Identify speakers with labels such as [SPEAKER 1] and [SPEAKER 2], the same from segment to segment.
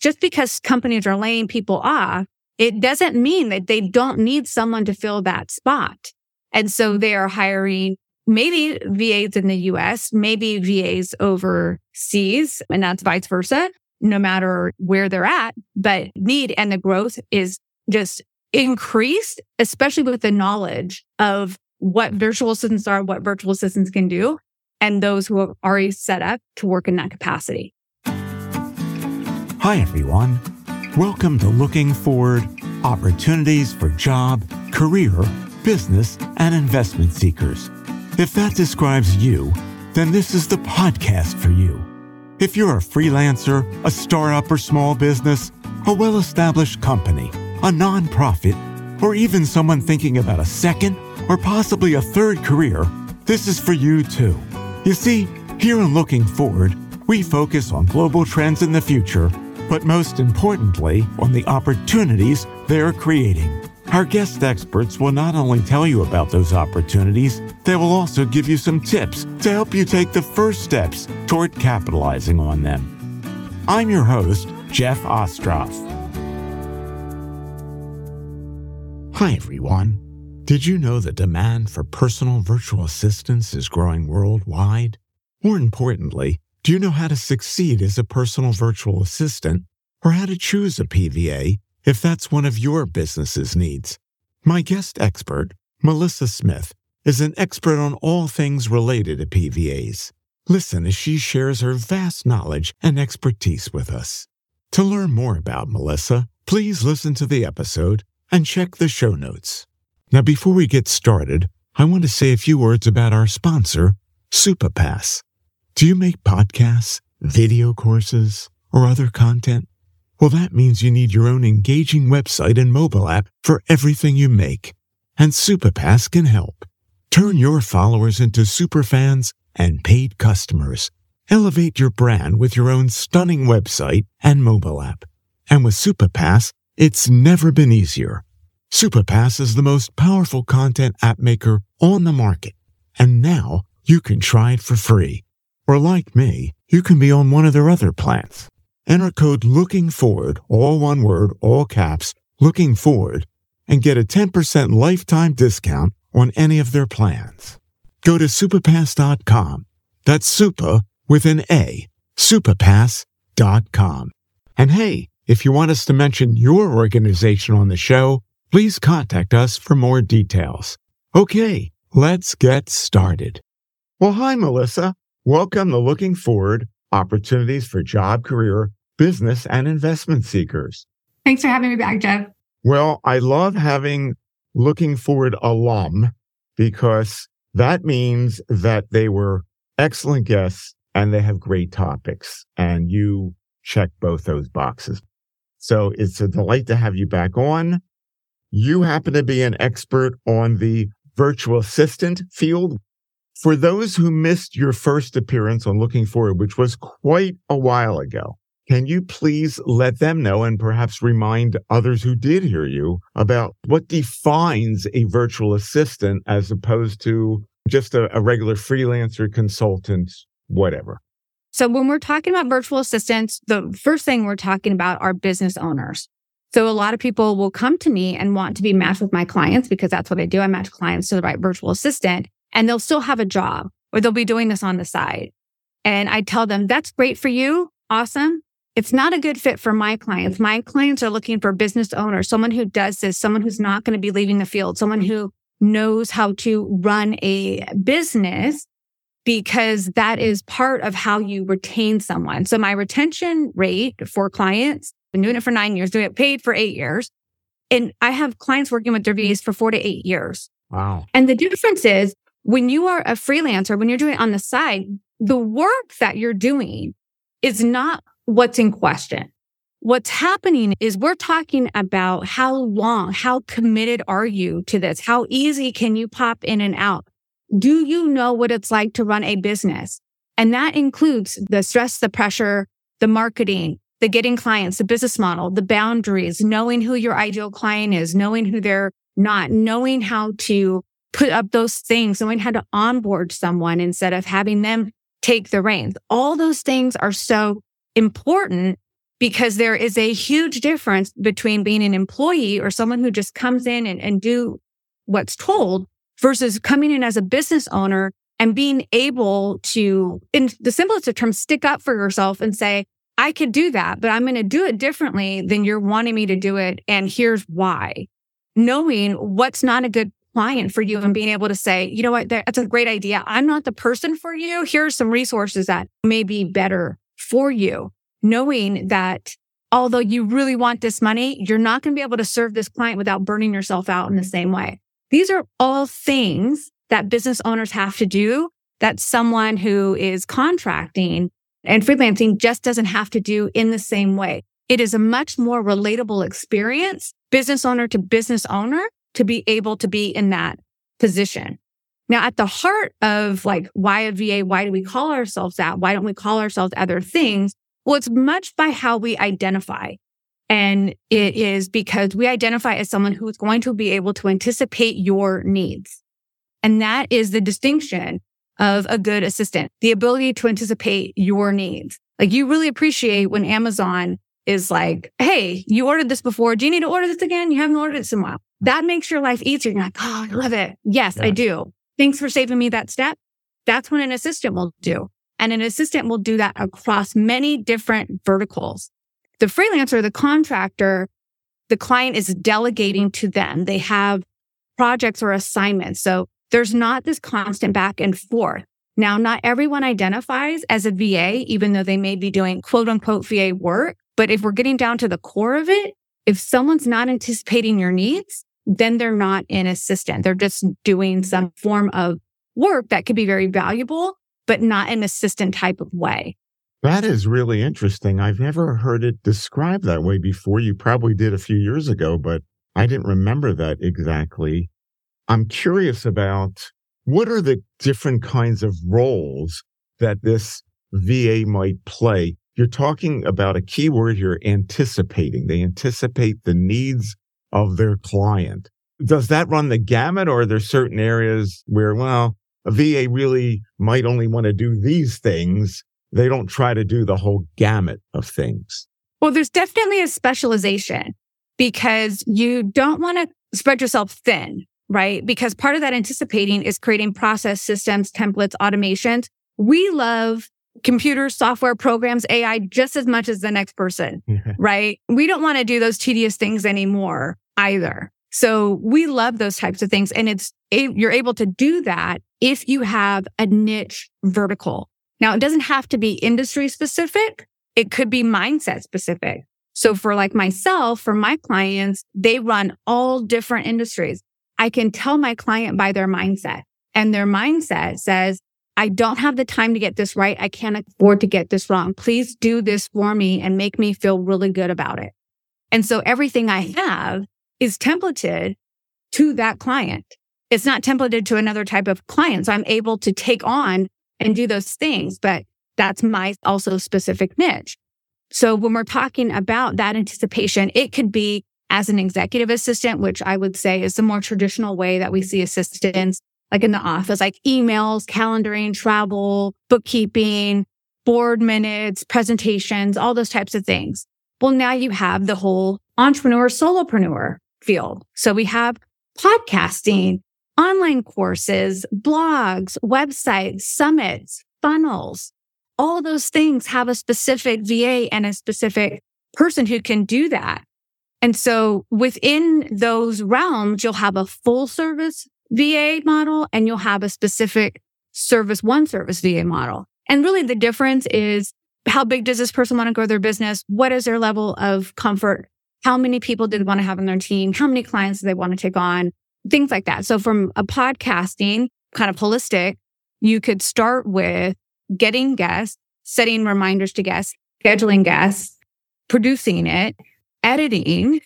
[SPEAKER 1] just because companies are laying people off, it doesn't mean that they don't need someone to fill that spot. And so they are hiring maybe VAs in the US, maybe VAs overseas, and that's vice versa, no matter where they're at. But need and the growth is just increased, especially with the knowledge of what virtual assistants are, what virtual assistants can do, and those who are already set up to work in that capacity.
[SPEAKER 2] Hi, everyone. Welcome to Looking Forward Opportunities for Job, Career, Business, and Investment Seekers. If that describes you, then this is the podcast for you. If you're a freelancer, a startup or small business, a well established company, a nonprofit, or even someone thinking about a second or possibly a third career, this is for you too. You see, here in Looking Forward, we focus on global trends in the future, but most importantly, on the opportunities they're creating. Our guest experts will not only tell you about those opportunities, they will also give you some tips to help you take the first steps toward capitalizing on them. I'm your host, Jeff Ostroff. Hi, everyone. Did you know the demand for personal virtual assistants is growing worldwide? More importantly, do you know how to succeed as a personal virtual assistant or how to choose a PVA if that's one of your business's needs. My guest expert, Melissa Smith, is an expert on all things related to PVAs. Listen as she shares her vast knowledge and expertise with us. To learn more about Melissa, please listen to the episode and check the show notes. Now, before we get started, I want to say a few words about our sponsor, Supapass. Do you make podcasts, video courses, or other content? Well, that means you need your own engaging website and mobile app for everything you make. And Supapass can help. Turn your followers into superfans and paid customers. Elevate your brand with your own stunning website and mobile app. And with Supapass, it's never been easier. Supapass is the most powerful content app maker on the market. And now you can try it for free. Or like me, you can be on one of their other plans. Enter code looking forward, all one word, all caps, looking forward, and get a 10% lifetime discount on any of their plans. Go to supapass.com. That's super with an A, supapass.com. And hey, if you want us to mention your organization on the show, please contact us for more details. Okay, let's get started. Well, hi, Melissa. Welcome to Looking Forward Opportunities for Job, Career, Business, and Investment Seekers.
[SPEAKER 1] Thanks for having me back, Jeff.
[SPEAKER 2] Well, I love having Looking Forward alum because that means that they were excellent guests and they have great topics. And you check both those boxes. So it's a delight to have you back on. You happen to be an expert on the virtual assistant field. For those who missed your first appearance on Looking Forward, which was quite a while ago, can you please let them know and perhaps remind others who did hear you about what defines a virtual assistant as opposed to just a, a regular freelancer, consultant, whatever?
[SPEAKER 1] So when we're talking about virtual assistants, the first thing we're talking about are business owners. So a lot of people will come to me and want to be matched with my clients because that's what I do. I match clients to the right virtual assistant and they'll still have a job or they'll be doing this on the side. And I tell them that's great for you. Awesome. It's not a good fit for my clients. My clients are looking for business owners, someone who does this, someone who's not going to be leaving the field, someone who knows how to run a business because that is part of how you retain someone. So my retention rate for clients been doing it for nine years, doing it paid for eight years. And I have clients working with their VAs for four to eight years.
[SPEAKER 2] Wow.
[SPEAKER 1] And the difference is when you are a freelancer, when you're doing it on the side, the work that you're doing is not what's in question. What's happening is we're talking about how long, how committed are you to this? How easy can you pop in and out? Do you know what it's like to run a business? And that includes the stress, the pressure, the marketing, the getting clients, the business model, the boundaries, knowing who your ideal client is, knowing who they're not, knowing how to put up those things, knowing how to onboard someone instead of having them take the reins. All those things are so important because there is a huge difference between being an employee or someone who just comes in and, and do what's told versus coming in as a business owner and being able to, in the simplest of terms, stick up for yourself and say, I could do that, but I'm going to do it differently than you're wanting me to do it. And here's why. Knowing what's not a good client for you and being able to say, you know what, that's a great idea. I'm not the person for you. Here are some resources that may be better for you. Knowing that although you really want this money, you're not going to be able to serve this client without burning yourself out in the same way. These are all things that business owners have to do that someone who is contracting and freelancing just doesn't have to do in the same way. It is a much more relatable experience, business owner to business owner, to be able to be in that position. Now, at the heart of like, why a VA? Why do we call ourselves that? Why don't we call ourselves other things? Well, it's much by how we identify. And it is because we identify as someone who is going to be able to anticipate your needs. And that is the distinction of a good assistant, the ability to anticipate your needs. Like you really appreciate when Amazon is like, Hey, you ordered this before. Do you need to order this again? You haven't ordered it in a while. That makes your life easier. You're like, Oh, I love it. Yes, yes, I do. Thanks for saving me that step. That's what an assistant will do. And an assistant will do that across many different verticals. The freelancer, the contractor, the client is delegating to them. They have projects or assignments. So there's not this constant back and forth. Now, not everyone identifies as a VA, even though they may be doing quote unquote VA work. But if we're getting down to the core of it, if someone's not anticipating your needs, then they're not an assistant. They're just doing some form of work that could be very valuable, but not an assistant type of way.
[SPEAKER 2] That is really interesting. I've never heard it described that way before. You probably did a few years ago, but I didn't remember that exactly. I'm curious about what are the different kinds of roles that this VA might play? You're talking about a key word here, anticipating. They anticipate the needs of their client. Does that run the gamut or are there certain areas where, well, a VA really might only want to do these things. They don't try to do the whole gamut of things.
[SPEAKER 1] Well, there's definitely a specialization because you don't want to spread yourself thin right? Because part of that anticipating is creating process systems, templates, automations. We love computers, software, programs, AI just as much as the next person, right? We don't want to do those tedious things anymore either. So we love those types of things. And it's, you're able to do that if you have a niche vertical. Now, it doesn't have to be industry specific. It could be mindset specific. So for like myself, for my clients, they run all different industries. I can tell my client by their mindset and their mindset says, I don't have the time to get this right. I can't afford to get this wrong. Please do this for me and make me feel really good about it. And so everything I have is templated to that client. It's not templated to another type of client. So I'm able to take on and do those things, but that's my also specific niche. So when we're talking about that anticipation, it could be as an executive assistant, which I would say is the more traditional way that we see assistants like in the office, like emails, calendaring, travel, bookkeeping, board minutes, presentations, all those types of things. Well, now you have the whole entrepreneur, solopreneur field. So we have podcasting, online courses, blogs, websites, summits, funnels. All those things have a specific VA and a specific person who can do that. And so within those realms, you'll have a full service VA model and you'll have a specific service, one service VA model. And really the difference is how big does this person want to grow their business? What is their level of comfort? How many people do they want to have on their team? How many clients do they want to take on? Things like that. So from a podcasting kind of holistic, you could start with getting guests, setting reminders to guests, scheduling guests, producing it, editing,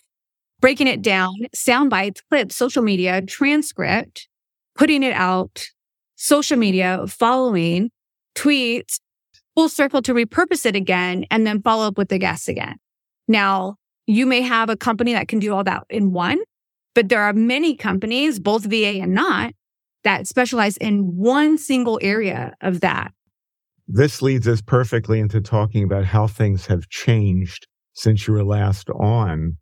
[SPEAKER 1] breaking it down, sound bites, clips, social media, transcript, putting it out, social media, following, tweets, full circle to repurpose it again, and then follow up with the guests again. Now, you may have a company that can do all that in one, but there are many companies, both VA and not, that specialize in one single area of that.
[SPEAKER 2] This leads us perfectly into talking about how things have changed since you were last on.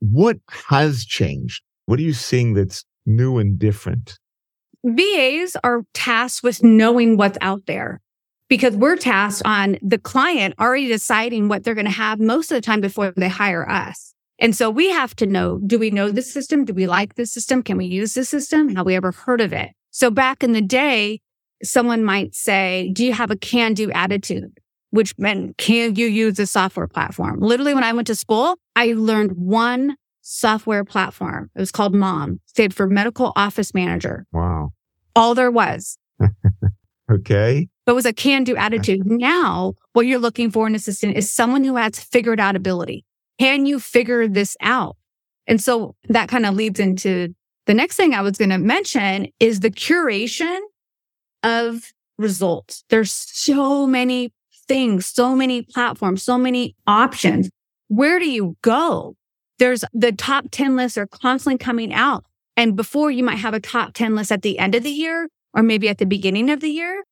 [SPEAKER 2] What has changed? What are you seeing that's new and different?
[SPEAKER 1] VAs are tasked with knowing what's out there because we're tasked on the client already deciding what they're going to have most of the time before they hire us. And so we have to know, do we know this system? Do we like this system? Can we use this system? Have we ever heard of it? So back in the day, someone might say, do you have a can do attitude? Which meant, can you use a software platform? Literally, when I went to school, I learned one software platform. It was called MOM, stayed for medical office manager.
[SPEAKER 2] Wow.
[SPEAKER 1] All there was.
[SPEAKER 2] okay.
[SPEAKER 1] But it was a can do attitude. Now, what you're looking for in an assistant is someone who has figured out ability. Can you figure this out? And so that kind of leads into the next thing I was going to mention is the curation of results. There's so many things, so many platforms, so many options. Where do you go? There's the top 10 lists are constantly coming out. And before you might have a top 10 list at the end of the year or maybe at the beginning of the year.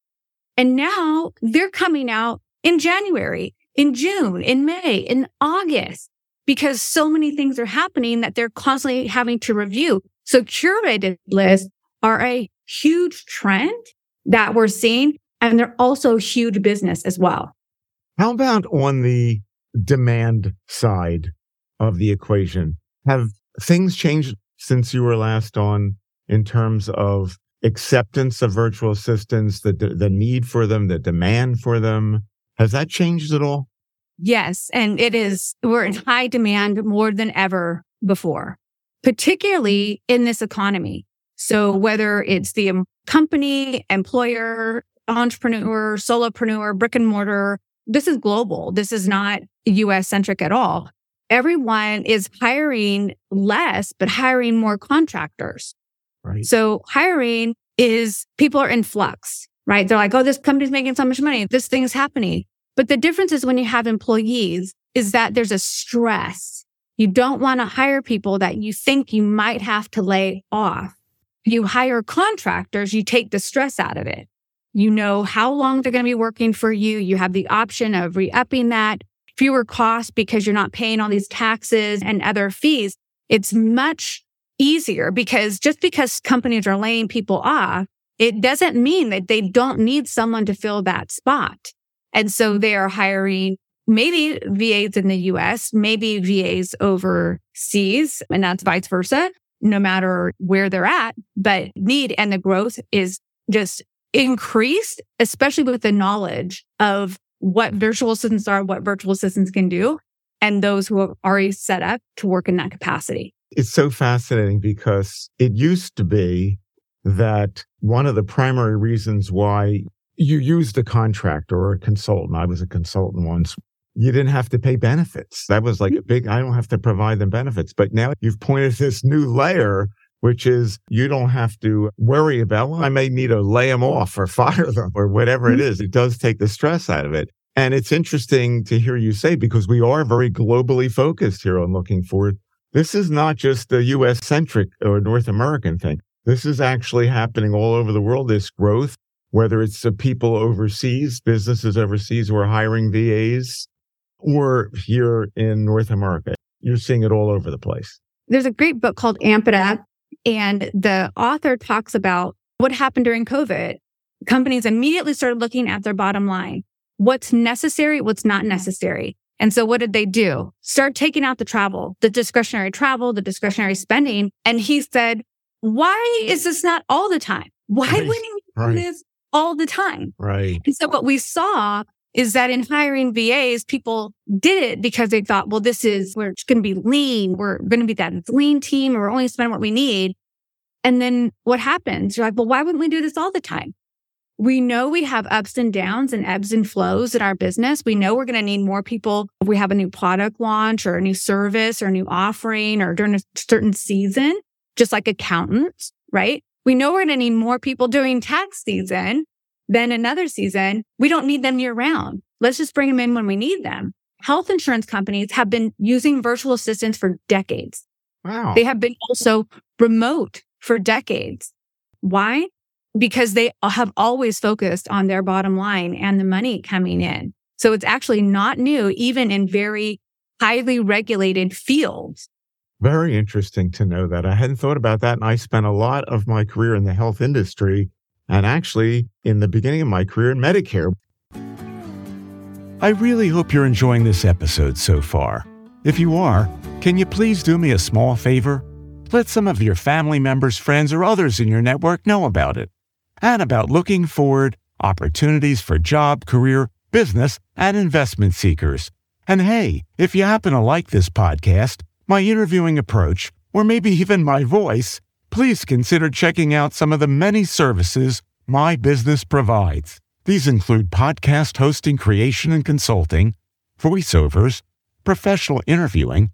[SPEAKER 1] And now they're coming out in January, in June, in May, in August, because so many things are happening that they're constantly having to review. So curated lists are a huge trend that we're seeing. And they're also huge business as well.
[SPEAKER 2] How about on the demand side of the equation? Have things changed since you were last on in terms of acceptance of virtual assistants, the, the need for them, the demand for them? Has that changed at all?
[SPEAKER 1] Yes. And it is, we're in high demand more than ever before particularly in this economy. So whether it's the company, employer, entrepreneur, solopreneur, brick and mortar, this is global. This is not US centric at all. Everyone is hiring less, but hiring more contractors.
[SPEAKER 2] Right.
[SPEAKER 1] So hiring is people are in flux, right? They're like, Oh, this company's making so much money. This thing's happening. But the difference is when you have employees is that there's a stress you don't want to hire people that you think you might have to lay off. You hire contractors, you take the stress out of it. You know how long they're going to be working for you. You have the option of re-upping that, fewer costs because you're not paying all these taxes and other fees. It's much easier because just because companies are laying people off, it doesn't mean that they don't need someone to fill that spot. And so they are hiring maybe VAs in the US, maybe VAs overseas, and that's vice versa, no matter where they're at. But need and the growth is just increased, especially with the knowledge of what virtual assistants are, what virtual assistants can do, and those who are already set up to work in that capacity.
[SPEAKER 2] It's so fascinating because it used to be that one of the primary reasons why you used a contractor or a consultant. I was a consultant once you didn't have to pay benefits. That was like a mm-hmm. big, I don't have to provide them benefits. But now you've pointed this new layer, which is you don't have to worry about, well, I may need to lay them off or fire them or whatever it mm-hmm. It does take the stress out of it. And it's interesting to hear you say, because we are very globally focused here on looking forward. This is not just a US centric or North American thing. This is actually happening all over the world. This growth, whether it's the people overseas, businesses overseas who are hiring VAs, or here in North America. You're seeing it all over the place.
[SPEAKER 1] There's a great book called Amp It Up, and the author talks about what happened during COVID. Companies immediately started looking at their bottom line. What's necessary? What's not necessary? And so what did they do? Start taking out the travel, the discretionary travel, the discretionary spending. And he said, why is this not all the time? Why right. wouldn't we do right. this all the time?
[SPEAKER 2] Right.
[SPEAKER 1] And so what we saw is that in hiring VAs, people did it because they thought, well, this is, we're going to be lean. We're going to be that lean team. We're only spending what we need. And then what happens? You're like, well, why wouldn't we do this all the time? We know we have ups and downs and ebbs and flows in our business. We know we're going to need more people if we have a new product launch or a new service or a new offering or during a certain season, just like accountants, right? We know we're going to need more people during tax season then another season, we don't need them year round. Let's just bring them in when we need them. Health insurance companies have been using virtual assistants for decades.
[SPEAKER 2] Wow.
[SPEAKER 1] They have been also remote for decades. Why? Because they have always focused on their bottom line and the money coming in. So it's actually not new, even in very highly regulated fields.
[SPEAKER 2] Very interesting to know that. I hadn't thought about that. And I spent a lot of my career in the health industry and actually in the beginning of my career in Medicare.
[SPEAKER 3] I really hope you're enjoying this episode so far. If you are, can you please do me a small favor? Let some of your family members, friends, or others in your network know about it and about looking forward opportunities for job, career, business, and investment seekers. And hey, if you happen to like this podcast, my interviewing approach, or maybe even my voice, please consider checking out some of the many services my business provides. These include podcast hosting, creation and consulting, voiceovers, professional interviewing,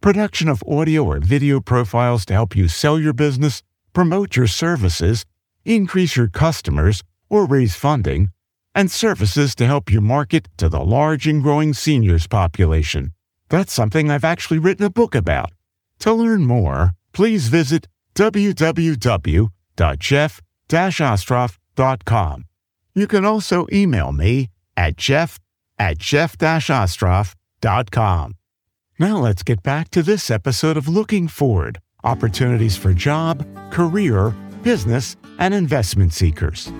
[SPEAKER 3] production of audio or video profiles to help you sell your business, promote your services, increase your customers, or raise funding, and services to help you market to the large and growing seniors population. That's something I've actually written a book about. To learn more, please visit www.jeff-ostroff.com. You can also email me at jeff at jeff-ostroff.com. Now let's get back to this episode of Looking Forward Opportunities for Job, Career, Business, and Investment Seekers.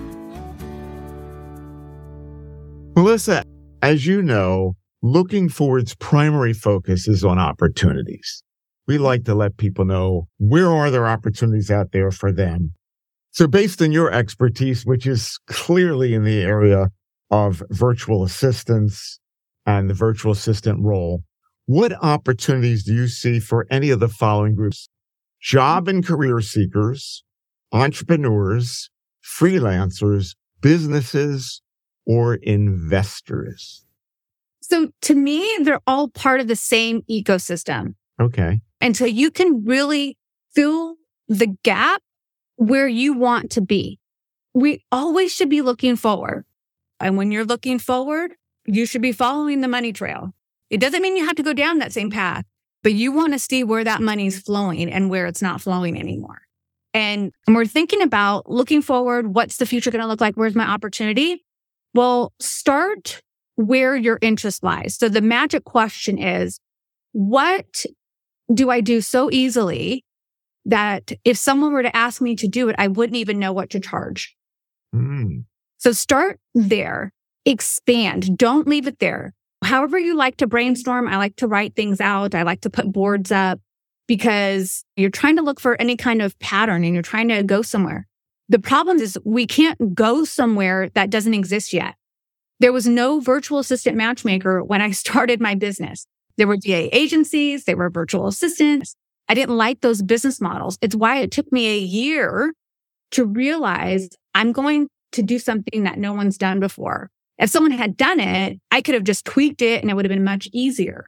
[SPEAKER 2] Melissa, as you know, Looking Forward's primary focus is on opportunities. We like to let people know where are there opportunities out there for them so, based on your expertise, which is clearly in the area of virtual assistants and the virtual assistant role, what opportunities do you see for any of the following groups? Job and career seekers, entrepreneurs, freelancers, businesses, or investors?
[SPEAKER 1] So to me, they're all part of the same ecosystem.
[SPEAKER 2] Okay.
[SPEAKER 1] And so you can really fill the gap where you want to be. We always should be looking forward. And when you're looking forward, you should be following the money trail. It doesn't mean you have to go down that same path, but you want to see where that money's flowing and where it's not flowing anymore. And, we're thinking about looking forward. What's the future going to look like? Where's my opportunity? Well, start where your interest lies. So the magic question is, what do I do so easily that if someone were to ask me to do it, I wouldn't even know what to charge. Mm. So start there, expand. Don't leave it there. However you like to brainstorm, I like to write things out. I like to put boards up because you're trying to look for any kind of pattern and you're trying to go somewhere. The problem is we can't go somewhere that doesn't exist yet. There was no virtual assistant matchmaker when I started my business. There were VA agencies, there were virtual assistants, I didn't like those business models. It's why it took me a year to realize I'm going to do something that no one's done before. If someone had done it, I could have just tweaked it and it would have been much easier.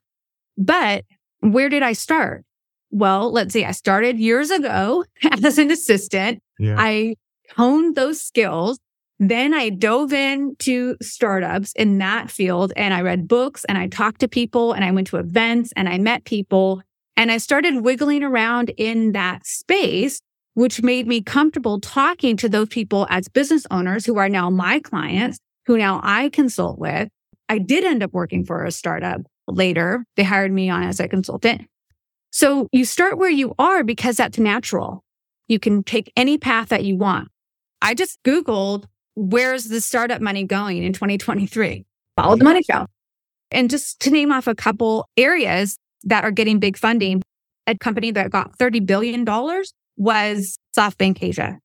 [SPEAKER 1] But where did I start? Well, let's see. I started years ago as an assistant. Yeah. I honed those skills. Then I dove into startups in that field and I read books and I talked to people and I went to events and I met people and I started wiggling around in that space, which made me comfortable talking to those people as business owners who are now my clients, who now I consult with. I did end up working for a startup later. They hired me on as a consultant. So you start where you are because that's natural. You can take any path that you want. I just Googled, where's the startup money going in 2023? Follow the money trail. And just to name off a couple areas, that are getting big funding. A company that got $30 billion was SoftBank Asia.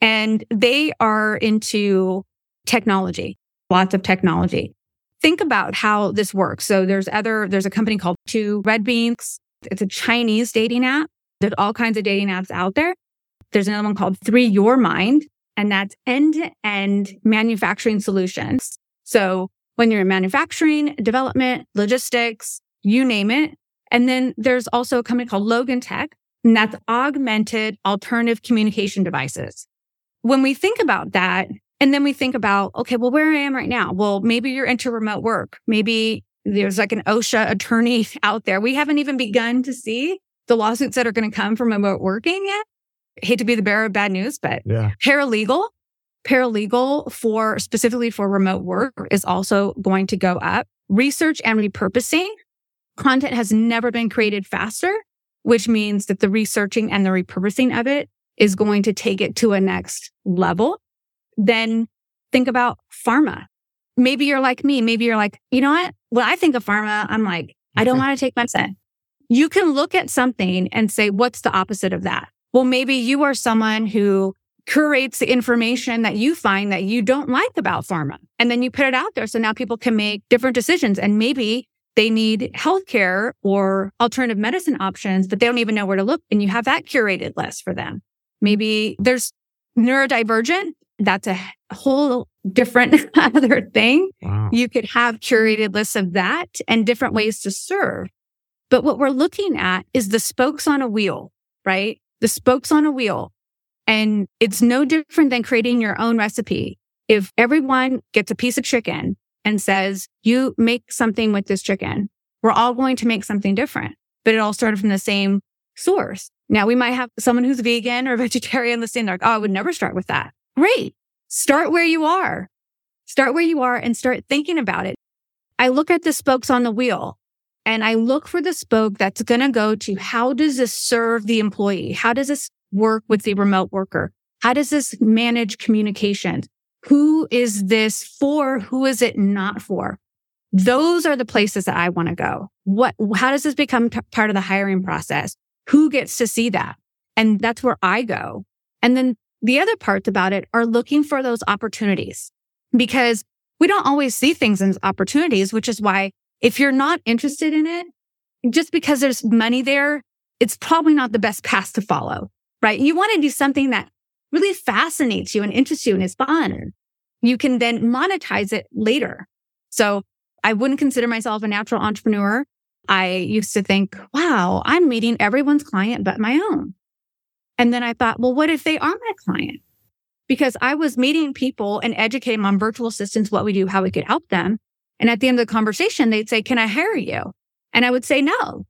[SPEAKER 1] And they are into technology, lots of technology. Think about how this works. So there's other, there's a company called Two Red Beans. It's a Chinese dating app. There's all kinds of dating apps out there. There's another one called 3YOURMIND, and that's end to end manufacturing solutions. So when you're in manufacturing, development, logistics, you name it, and then there's also a company called Logan Tech, and that's augmented alternative communication devices. When we think about that, and then we think about, okay, well, where I am right now. Well, maybe you're into remote work. Maybe there's like an OSHA attorney out there. We haven't even begun to see the lawsuits that are going to come from remote working yet. Hate to be the bearer of bad news, but yeah. paralegal, paralegal for specifically for remote work is also going to go up. Research and repurposing content has never been created faster, which means that the researching and the repurposing of it is going to take it to a next level. Then think about pharma. Maybe you're like me. Maybe you're like, you know what? When I think of pharma, I'm like, I don't want to take medicine. You can look at something and say, what's the opposite of that? Well, maybe you are someone who curates the information that you find that you don't like about pharma. And then you put it out there. So now people can make different decisions. And maybe they need healthcare or alternative medicine options, but they don't even know where to look. And you have that curated list for them. Maybe there's neurodivergent. That's a whole different other thing. Wow. You could have curated lists of that and different ways to serve. But what we're looking at is the spokes on a wheel, right? The spokes on a wheel. And it's no different than creating your own recipe. If everyone gets a piece of chicken and says, you make something with this chicken, we're all going to make something different, but it all started from the same source. Now we might have someone who's vegan or vegetarian listening. Like, oh, I would never start with that. Great. Start where you are. Start where you are and start thinking about it. I look at the spokes on the wheel and I look for the spoke that's going to go to how does this serve the employee? How does this work with the remote worker? How does this manage communications? Who is this for? Who is it not for? Those are the places that I want to go. What, how does this become t- part of the hiring process? Who gets to see that? And that's where I go. And then the other parts about it are looking for those opportunities because we don't always see things as opportunities, which is why if you're not interested in it, just because there's money there, it's probably not the best path to follow, right? You want to do something that really fascinates you and interests you and is fun. You can then monetize it later. So I wouldn't consider myself a natural entrepreneur. I used to think, wow, I'm meeting everyone's client but my own. And then I thought, well, what if they are my client? Because I was meeting people and educating on virtual assistants, what we do, how we could help them. And at the end of the conversation, they'd say, can I hire you? And I would say no.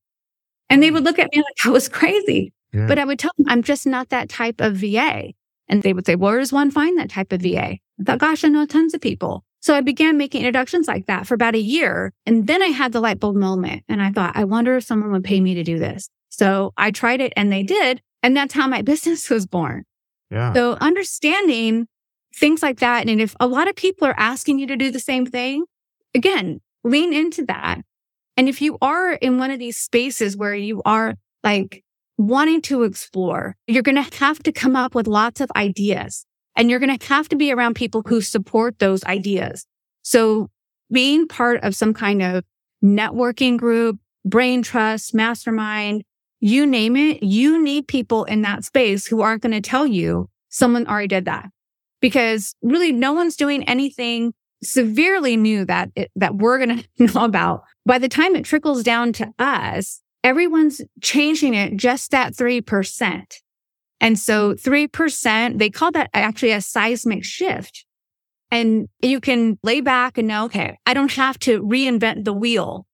[SPEAKER 1] And they would look at me like I was crazy. Yeah. But I would tell them, I'm just not that type of VA. And they would say, where does one find that type of VA? I thought, gosh, I know tons of people. So I began making introductions like that for about a year. And then I had the light bulb moment and I thought, I wonder if someone would pay me to do this. So I tried it and they did. And that's how my business was born. Yeah. So understanding things like that. And if a lot of people are asking you to do the same thing, again, lean into that. And if you are in one of these spaces where you are like wanting to explore, you're going to have to come up with lots of ideas and you're going to have to be around people who support those ideas. So being part of some kind of networking group, brain trust, mastermind, you name it, you need people in that space who aren't going to tell you someone already did that because really no one's doing anything severely new that it, that we're going to know about. By the time it trickles down to us, everyone's changing it just that 3%. And so 3%, they call that actually a seismic shift. And you can lay back and know, okay, I don't have to reinvent the wheel.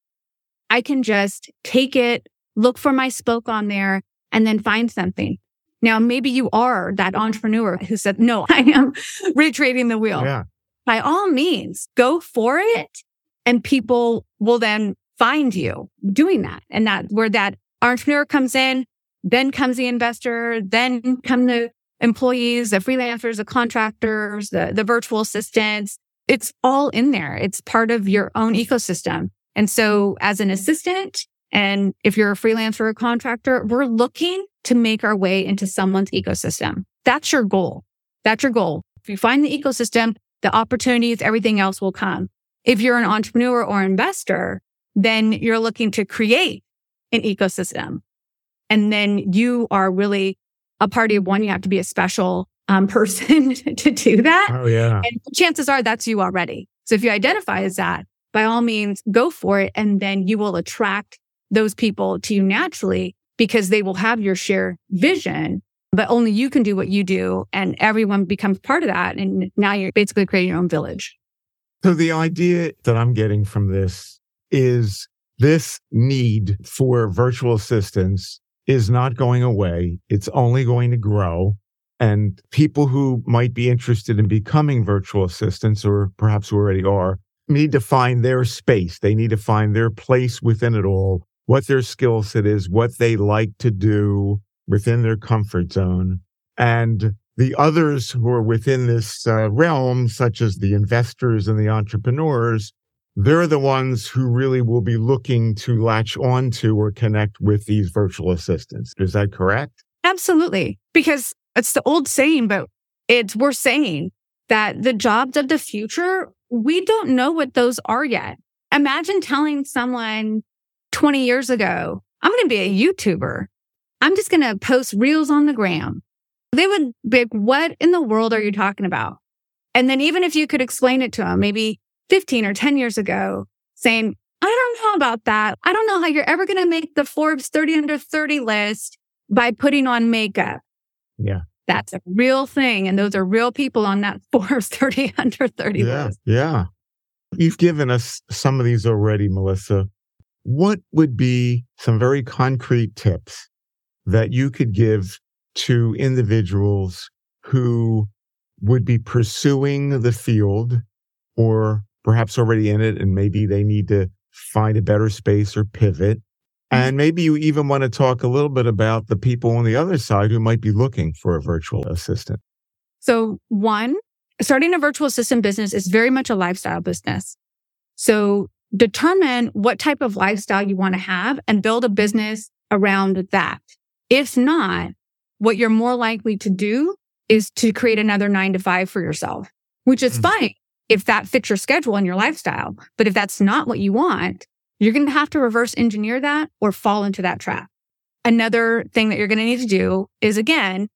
[SPEAKER 1] I can just take it, look for my spoke on there and then find something. Now, maybe you are that entrepreneur who said, no, I am retrading the wheel. Yeah. By all means, go for it. And people will then find you doing that. And that where that entrepreneur comes in, then comes the investor, then come the employees, the freelancers, the contractors, the, the virtual assistants. It's all in there. It's part of your own ecosystem. And so as an assistant, and if you're a freelancer or a contractor, we're looking to make our way into someone's ecosystem. That's your goal. That's your goal. If you find the ecosystem, the opportunities, everything else will come. If you're an entrepreneur or investor, then you're looking to create an ecosystem. And then you are really a party of one. You have to be a special um, person to do that.
[SPEAKER 3] Oh, yeah.
[SPEAKER 1] And chances are that's you already. So if you identify as that, by all means, go for it. And then you will attract those people to you naturally because they will have your shared vision, but only you can do what you do and everyone becomes part of that. And now you're basically creating your own village.
[SPEAKER 3] So the idea that I'm getting from this is this need for virtual assistants is not going away. It's only going to grow. And people who might be interested in becoming virtual assistants or perhaps who already are
[SPEAKER 2] need to find their space. They need to find their place within it all, what their skill set is, what they like to do within their comfort zone. And the others who are within this uh, realm, such as the investors and the entrepreneurs, they're the ones who really will be looking to latch onto or connect with these virtual assistants. Is that correct?
[SPEAKER 1] Absolutely. Because it's the old saying, but it's we're saying that the jobs of the future, we don't know what those are yet. Imagine telling someone 20 years ago, I'm going to be a YouTuber. I'm just going to post reels on the gram. They would be like, what in the world are you talking about? And then even if you could explain it to them, maybe 15 or 10 years ago, saying, I don't know about that. I don't know how you're ever going to make the Forbes 30 under 30 list by putting on makeup.
[SPEAKER 2] Yeah.
[SPEAKER 1] That's a real thing. And those are real people on that Forbes 30 under 30
[SPEAKER 2] yeah,
[SPEAKER 1] list.
[SPEAKER 2] Yeah. You've given us some of these already, Melissa. What would be some very concrete tips that you could give to individuals who would be pursuing the field or perhaps already in it and maybe they need to find a better space or pivot? Mm-hmm. And maybe you even want to talk a little bit about the people on the other side who might be looking for a virtual assistant.
[SPEAKER 1] So, one, starting a virtual assistant business is very much a lifestyle business. So, determine what type of lifestyle you want to have and build a business around that. If not, what you're more likely to do is to create another nine to five for yourself, which is
[SPEAKER 2] Mhm.
[SPEAKER 1] fine if that fits your schedule and your lifestyle. But if that's not what you want, you're going to have to reverse engineer that or fall into that trap. Another thing that you're going to need to do is again,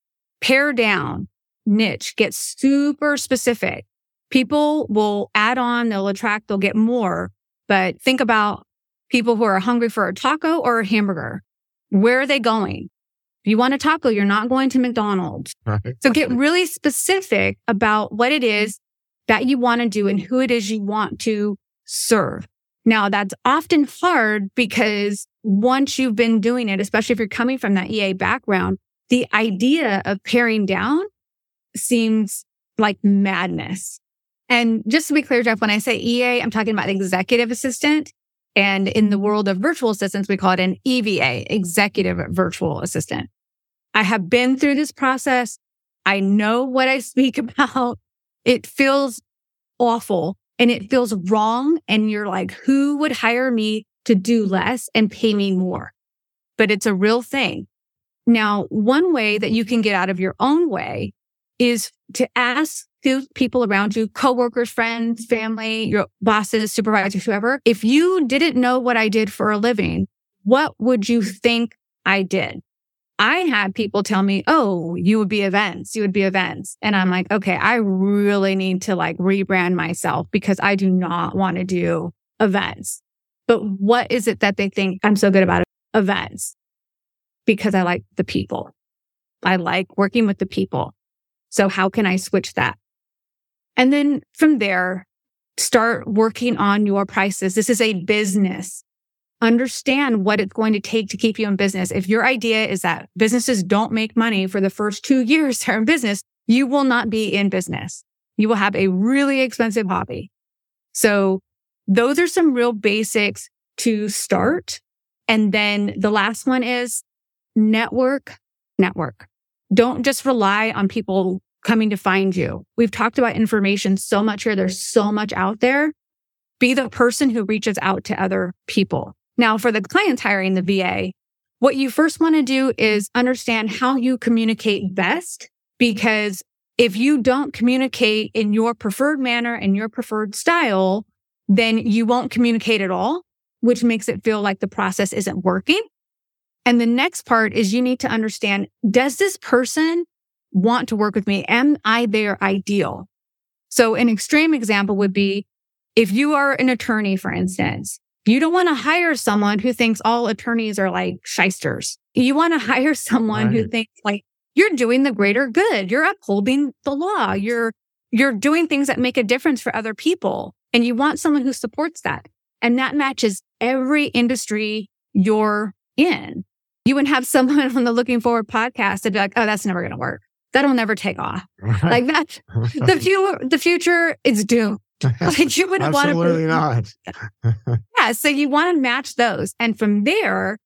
[SPEAKER 1] pare down, niche, get super specific. People will add on, they'll attract, they'll get more. But think about people who are hungry for a taco or a hamburger. Where are they going? If you want a taco, you're not going to McDonald's.
[SPEAKER 2] Right.
[SPEAKER 1] So get really specific about what it is that you want to do and who it is you want to serve. Now that's often hard because once you've been doing it, especially if you're coming from that EA background, the idea of paring down seems like madness. And just to be clear, Jeff, when I say EA, I'm talking about executive assistant. And in the world of virtual assistants, we call it an EVA, executive virtual assistant. I have been through this process. I know what I speak about. It feels awful and it feels wrong. And you're like, who would hire me to do less and pay me more? But it's a real thing. Now, one way that you can get out of your own way is to ask the people around you, coworkers, friends, family, your bosses, supervisors, whoever, if you didn't know what I did for a living, what would you think I did? I had people tell me, Oh, you would be events. You would be events. And I'm like, okay, I really need to like rebrand myself because I do not want to do events. But what is it that they think I'm so good about events? Because I like the people. I like working with the people. So how can I switch that? And then from there, start working on your prices. This is a business understand what it's going to take to keep you in business. If your idea is that businesses don't make money for the first two years they're in business, you will not be in business. You will have a really expensive hobby. So those are some real basics to start. And then the last one is network, network. Don't just rely on people coming to find you. We've talked about information so much here. There's so much out there. Be the person who reaches out to other people. Now, for the clients hiring the VA, what you first want to do is understand how you communicate best. Because if you don't communicate in your preferred manner and your preferred style, then you won't communicate at all, which makes it feel like the process isn't working. And the next part is you need to understand, does this person want to work with me? Am I their ideal? So an extreme example would be if you are an attorney, for instance, you don't want to hire someone who thinks all attorneys are like shysters. You want to hire someone who thinks like you're doing the greater good. You're upholding the law. You're, you're doing things that make a difference for other people. And you want someone who supports that. And that matches every industry you're in. You wouldn't have someone on the Looking Forward podcast and be like, oh, that's never going to work. That'll never take off. Like that, the, few, the future is doomed. Like you wouldn't want to.
[SPEAKER 2] Absolutely not.
[SPEAKER 1] Yeah. So you want to match those. And from there,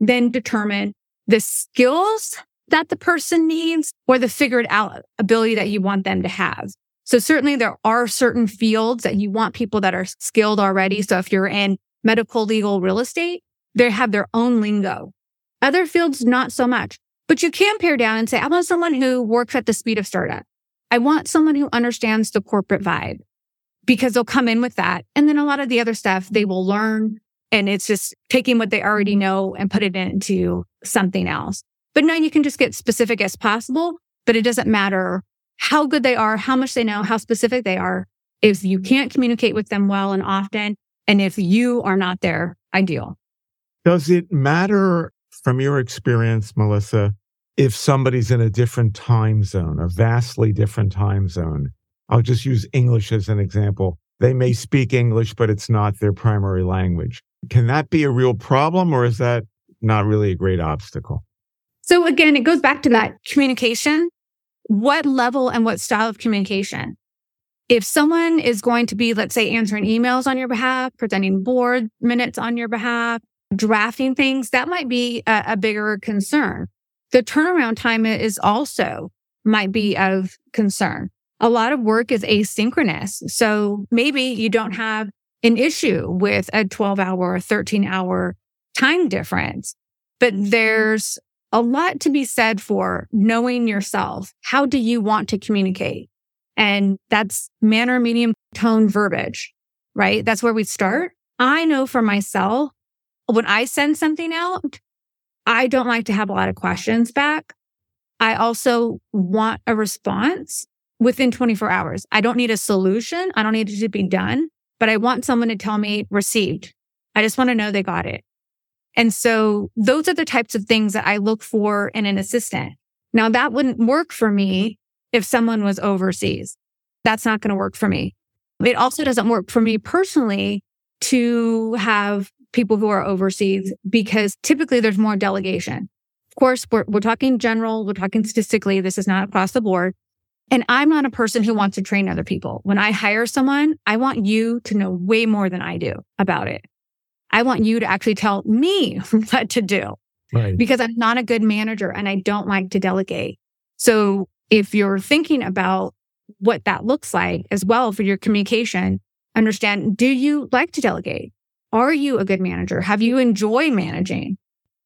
[SPEAKER 1] then determine the skills that the person needs or the figured out ability that you want them to have. So certainly there are certain fields that you want people that are skilled already. So if you're in medical, legal, real estate, they have their own lingo. Other fields, not so much. But you can pare down and say, I want someone who works at the speed of startup. I want someone who understands the corporate vibe because they'll come in with that. And then a lot of the other stuff they will learn. And it's just taking what they already mm-hmm. know and put it into something else. But no, you can just get specific as possible, but it doesn't matter how good they are, how much they know, how specific they are. If you can't communicate with them well and often, and if you are not their ideal.
[SPEAKER 2] Does it matter from your experience, Melissa, if somebody's in a different time zone, a vastly different time zone? I'll just use English as an example. They may mm-hmm. speak English, but it's not their primary language. Can that be a real problem or is that not really a great obstacle?
[SPEAKER 1] So again, it goes back to that communication. What level and what style of communication? If someone is going to be, let's say, answering emails on your behalf, presenting board minutes on your behalf, drafting things, that might be a, a bigger concern. The turnaround time is also might be of concern. A lot of work is asynchronous. So maybe you don't have an issue with a 12 hour or 13 hour time difference, but mm-hmm. there's a lot to be said for knowing yourself. How do you want to communicate? And that's manner, medium, tone, verbiage, right? That's where we start. I know for myself, when I send something out, I don't like to have a lot of questions back. I also want a response within 24 hours. I don't need a solution. I don't need it to be done, but I want someone to tell me received. I just want to know they got it. And so those are the types of things that I look for in an assistant. Now that wouldn't work for me if someone was overseas. That's not going to work for me. It also doesn't work for me personally to have people who are overseas because typically there's more delegation. Of course, we're, we're talking general, we're talking statistically. This is not across the board. And I'm not a person who wants to train other people. When I hire someone, I want you to know way more than I do about it. I want you to actually tell me what to do
[SPEAKER 2] Right.
[SPEAKER 1] because I'm not a good manager and I don't like to delegate. So if you're thinking about what that looks like as well for your communication, understand, do you like to delegate? Are you a good manager? Have you enjoyed managing?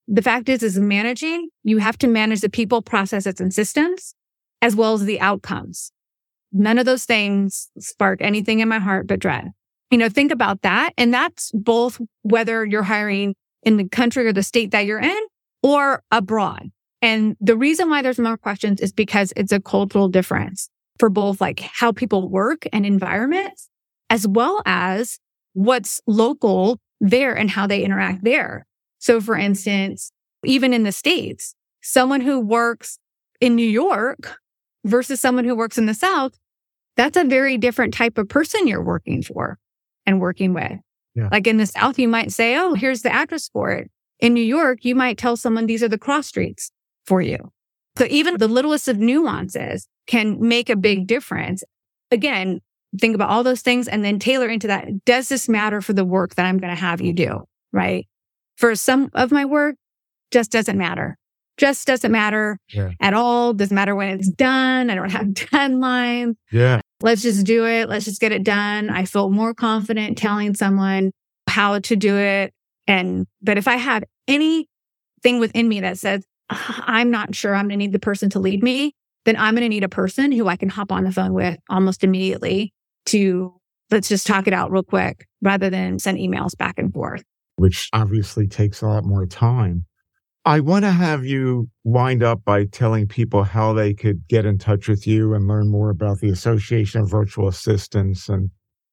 [SPEAKER 1] The fact is, is managing, you have to manage the people, processes, and systems as well as the outcomes. None of those things spark anything in my heart but dread. You know, think about that. And that's both whether you're hiring in the country or the state that you're in or abroad. And the reason why there's more questions is because it's a cultural difference for both like how people work and environments, as well as what's local there and how they interact there. So for instance, even in the States, someone who works in New York versus someone who works in the South, that's a very different type of person you're working for and working with.
[SPEAKER 2] Yeah.
[SPEAKER 1] Like in the South, you might say, Oh, here's the address for it. In New York, you might tell someone these are the cross streets for you. So even the littlest of nuances can make a big difference. Again, think about all those things and then tailor into that. Does this matter for the work that I'm going to have you do? Right. For some of my work, just doesn't matter. Just doesn't matter
[SPEAKER 2] Yeah.
[SPEAKER 1] at all. Doesn't matter when it's done. I don't have deadlines.
[SPEAKER 2] Yeah.
[SPEAKER 1] Let's just do it. Let's just get it done. I feel more confident telling someone how to do it. And, but if I have anything within me that says, "Ah, I'm not sure I'm going to need the person to lead me, then I'm going to need a person who I can hop on the phone with almost immediately to let's just talk it out real quick rather than send emails back and forth.
[SPEAKER 2] Which obviously takes a lot more time. I want to have you wind up by telling people how they could get in touch with you and learn more about the Association of Virtual Assistants and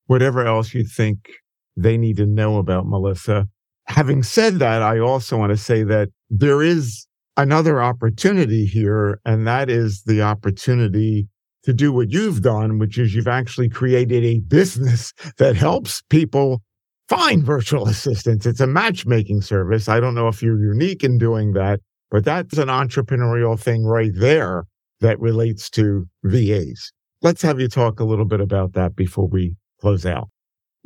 [SPEAKER 2] whatever else you think they need to know about Melissa. Having said that, I also want to say that there is another opportunity here, and that is the opportunity to do what you've done, which is you've actually created a business that helps people find virtual assistants. It's a matchmaking service. I don't know if you're unique in doing that, but that's an entrepreneurial thing right there that relates to VAs. Let's have you talk a little bit about that before we close out.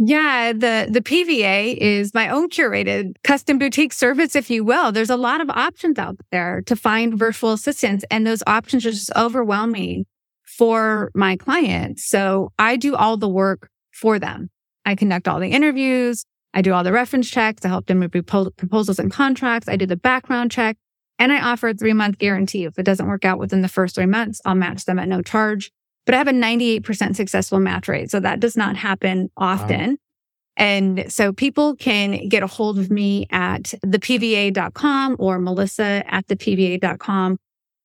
[SPEAKER 1] Yeah, the the PVA is my own curated custom boutique service, if you will. There's a lot of options out there to find virtual assistants, and those options are just overwhelming for my clients. So I do all the work for them. I conduct all the interviews. I do all the reference checks. I help them with proposals and contracts. I do the background check and I offer a three month guarantee. If it doesn't work out within the first three months, I'll match them at no charge. But I have a 98% successful match rate. So that does not happen often. Wow. And so people can get a hold of me at thepva.com or melissa at thepva.com.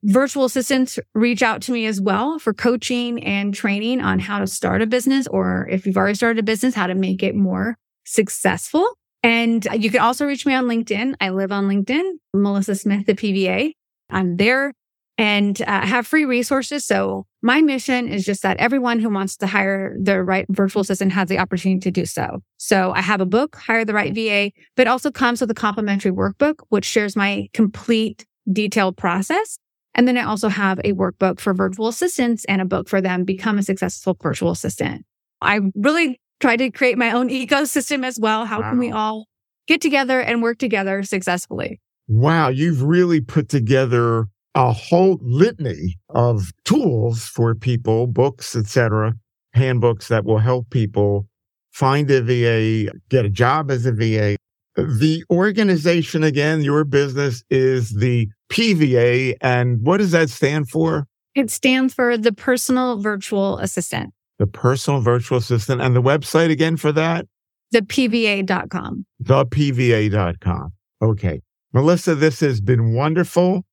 [SPEAKER 1] Virtual assistants reach out to me as well for coaching and training on how to start a business, or if you've already started a business, how to make it more successful. And you can also reach me on LinkedIn. I live on LinkedIn, Melissa Smith, the PVA. I'm there and uh, have free resources. So my mission is just that everyone who wants to hire the right virtual assistant has the opportunity to do so. So I have a book, Hire the Right VA, but also comes with a complimentary workbook, which shares my complete detailed process. And then I also have a workbook for virtual assistants and a book for them become a successful virtual assistant. I really try to create my own ecosystem as well. How wow. can we all get together and work together successfully?
[SPEAKER 2] Wow, you've really put together a whole litany of tools for people, books, etc., handbooks that will help people find a VA, get a job as a VA. The organization, again, your business is the PVA. And what does that stand for?
[SPEAKER 1] It stands for the Personal Virtual Assistant.
[SPEAKER 2] The Personal Virtual Assistant. And the website again for that?
[SPEAKER 1] ThePVA.com.
[SPEAKER 2] ThePVA.com. Okay. Melissa, this has been wonderful.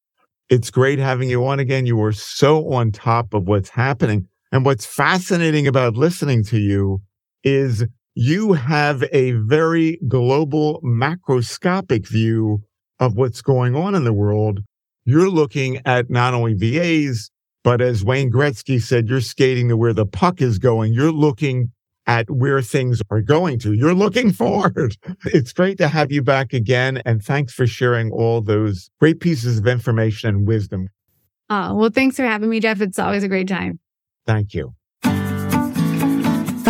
[SPEAKER 2] It's great having you on again. You are so on top of what's happening. And what's fascinating about listening to you is you have a very global macroscopic view of what's going on in the world. You're looking at not only VAs, but as Wayne Gretzky said, you're skating to where the puck is going. You're looking at where things are going to. You're looking forward. It's great to have you back again. And thanks for sharing all those great pieces of information and wisdom.
[SPEAKER 1] Oh, well, thanks for having me, Jeff. It's always a great time.
[SPEAKER 2] Thank you.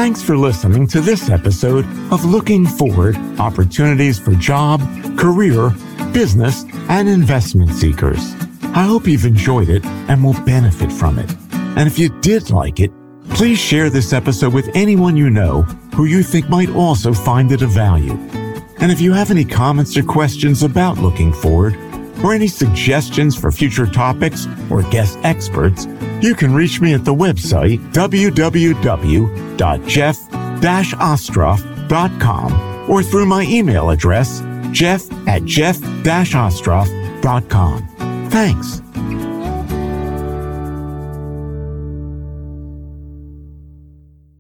[SPEAKER 3] Thanks for listening to this episode of Looking Forward Opportunities for Job, Career, Business, and Investment Seekers. I hope you've enjoyed it and will benefit from it. And if you did like it, Please share this episode with anyone you know who you think might also find it of value. And if you have any comments or questions about looking forward, or any suggestions for future topics or guest experts, you can reach me at the website www.jeff-ostroff.com or through my email address, jeff at jeff-ostroff.com. Thanks.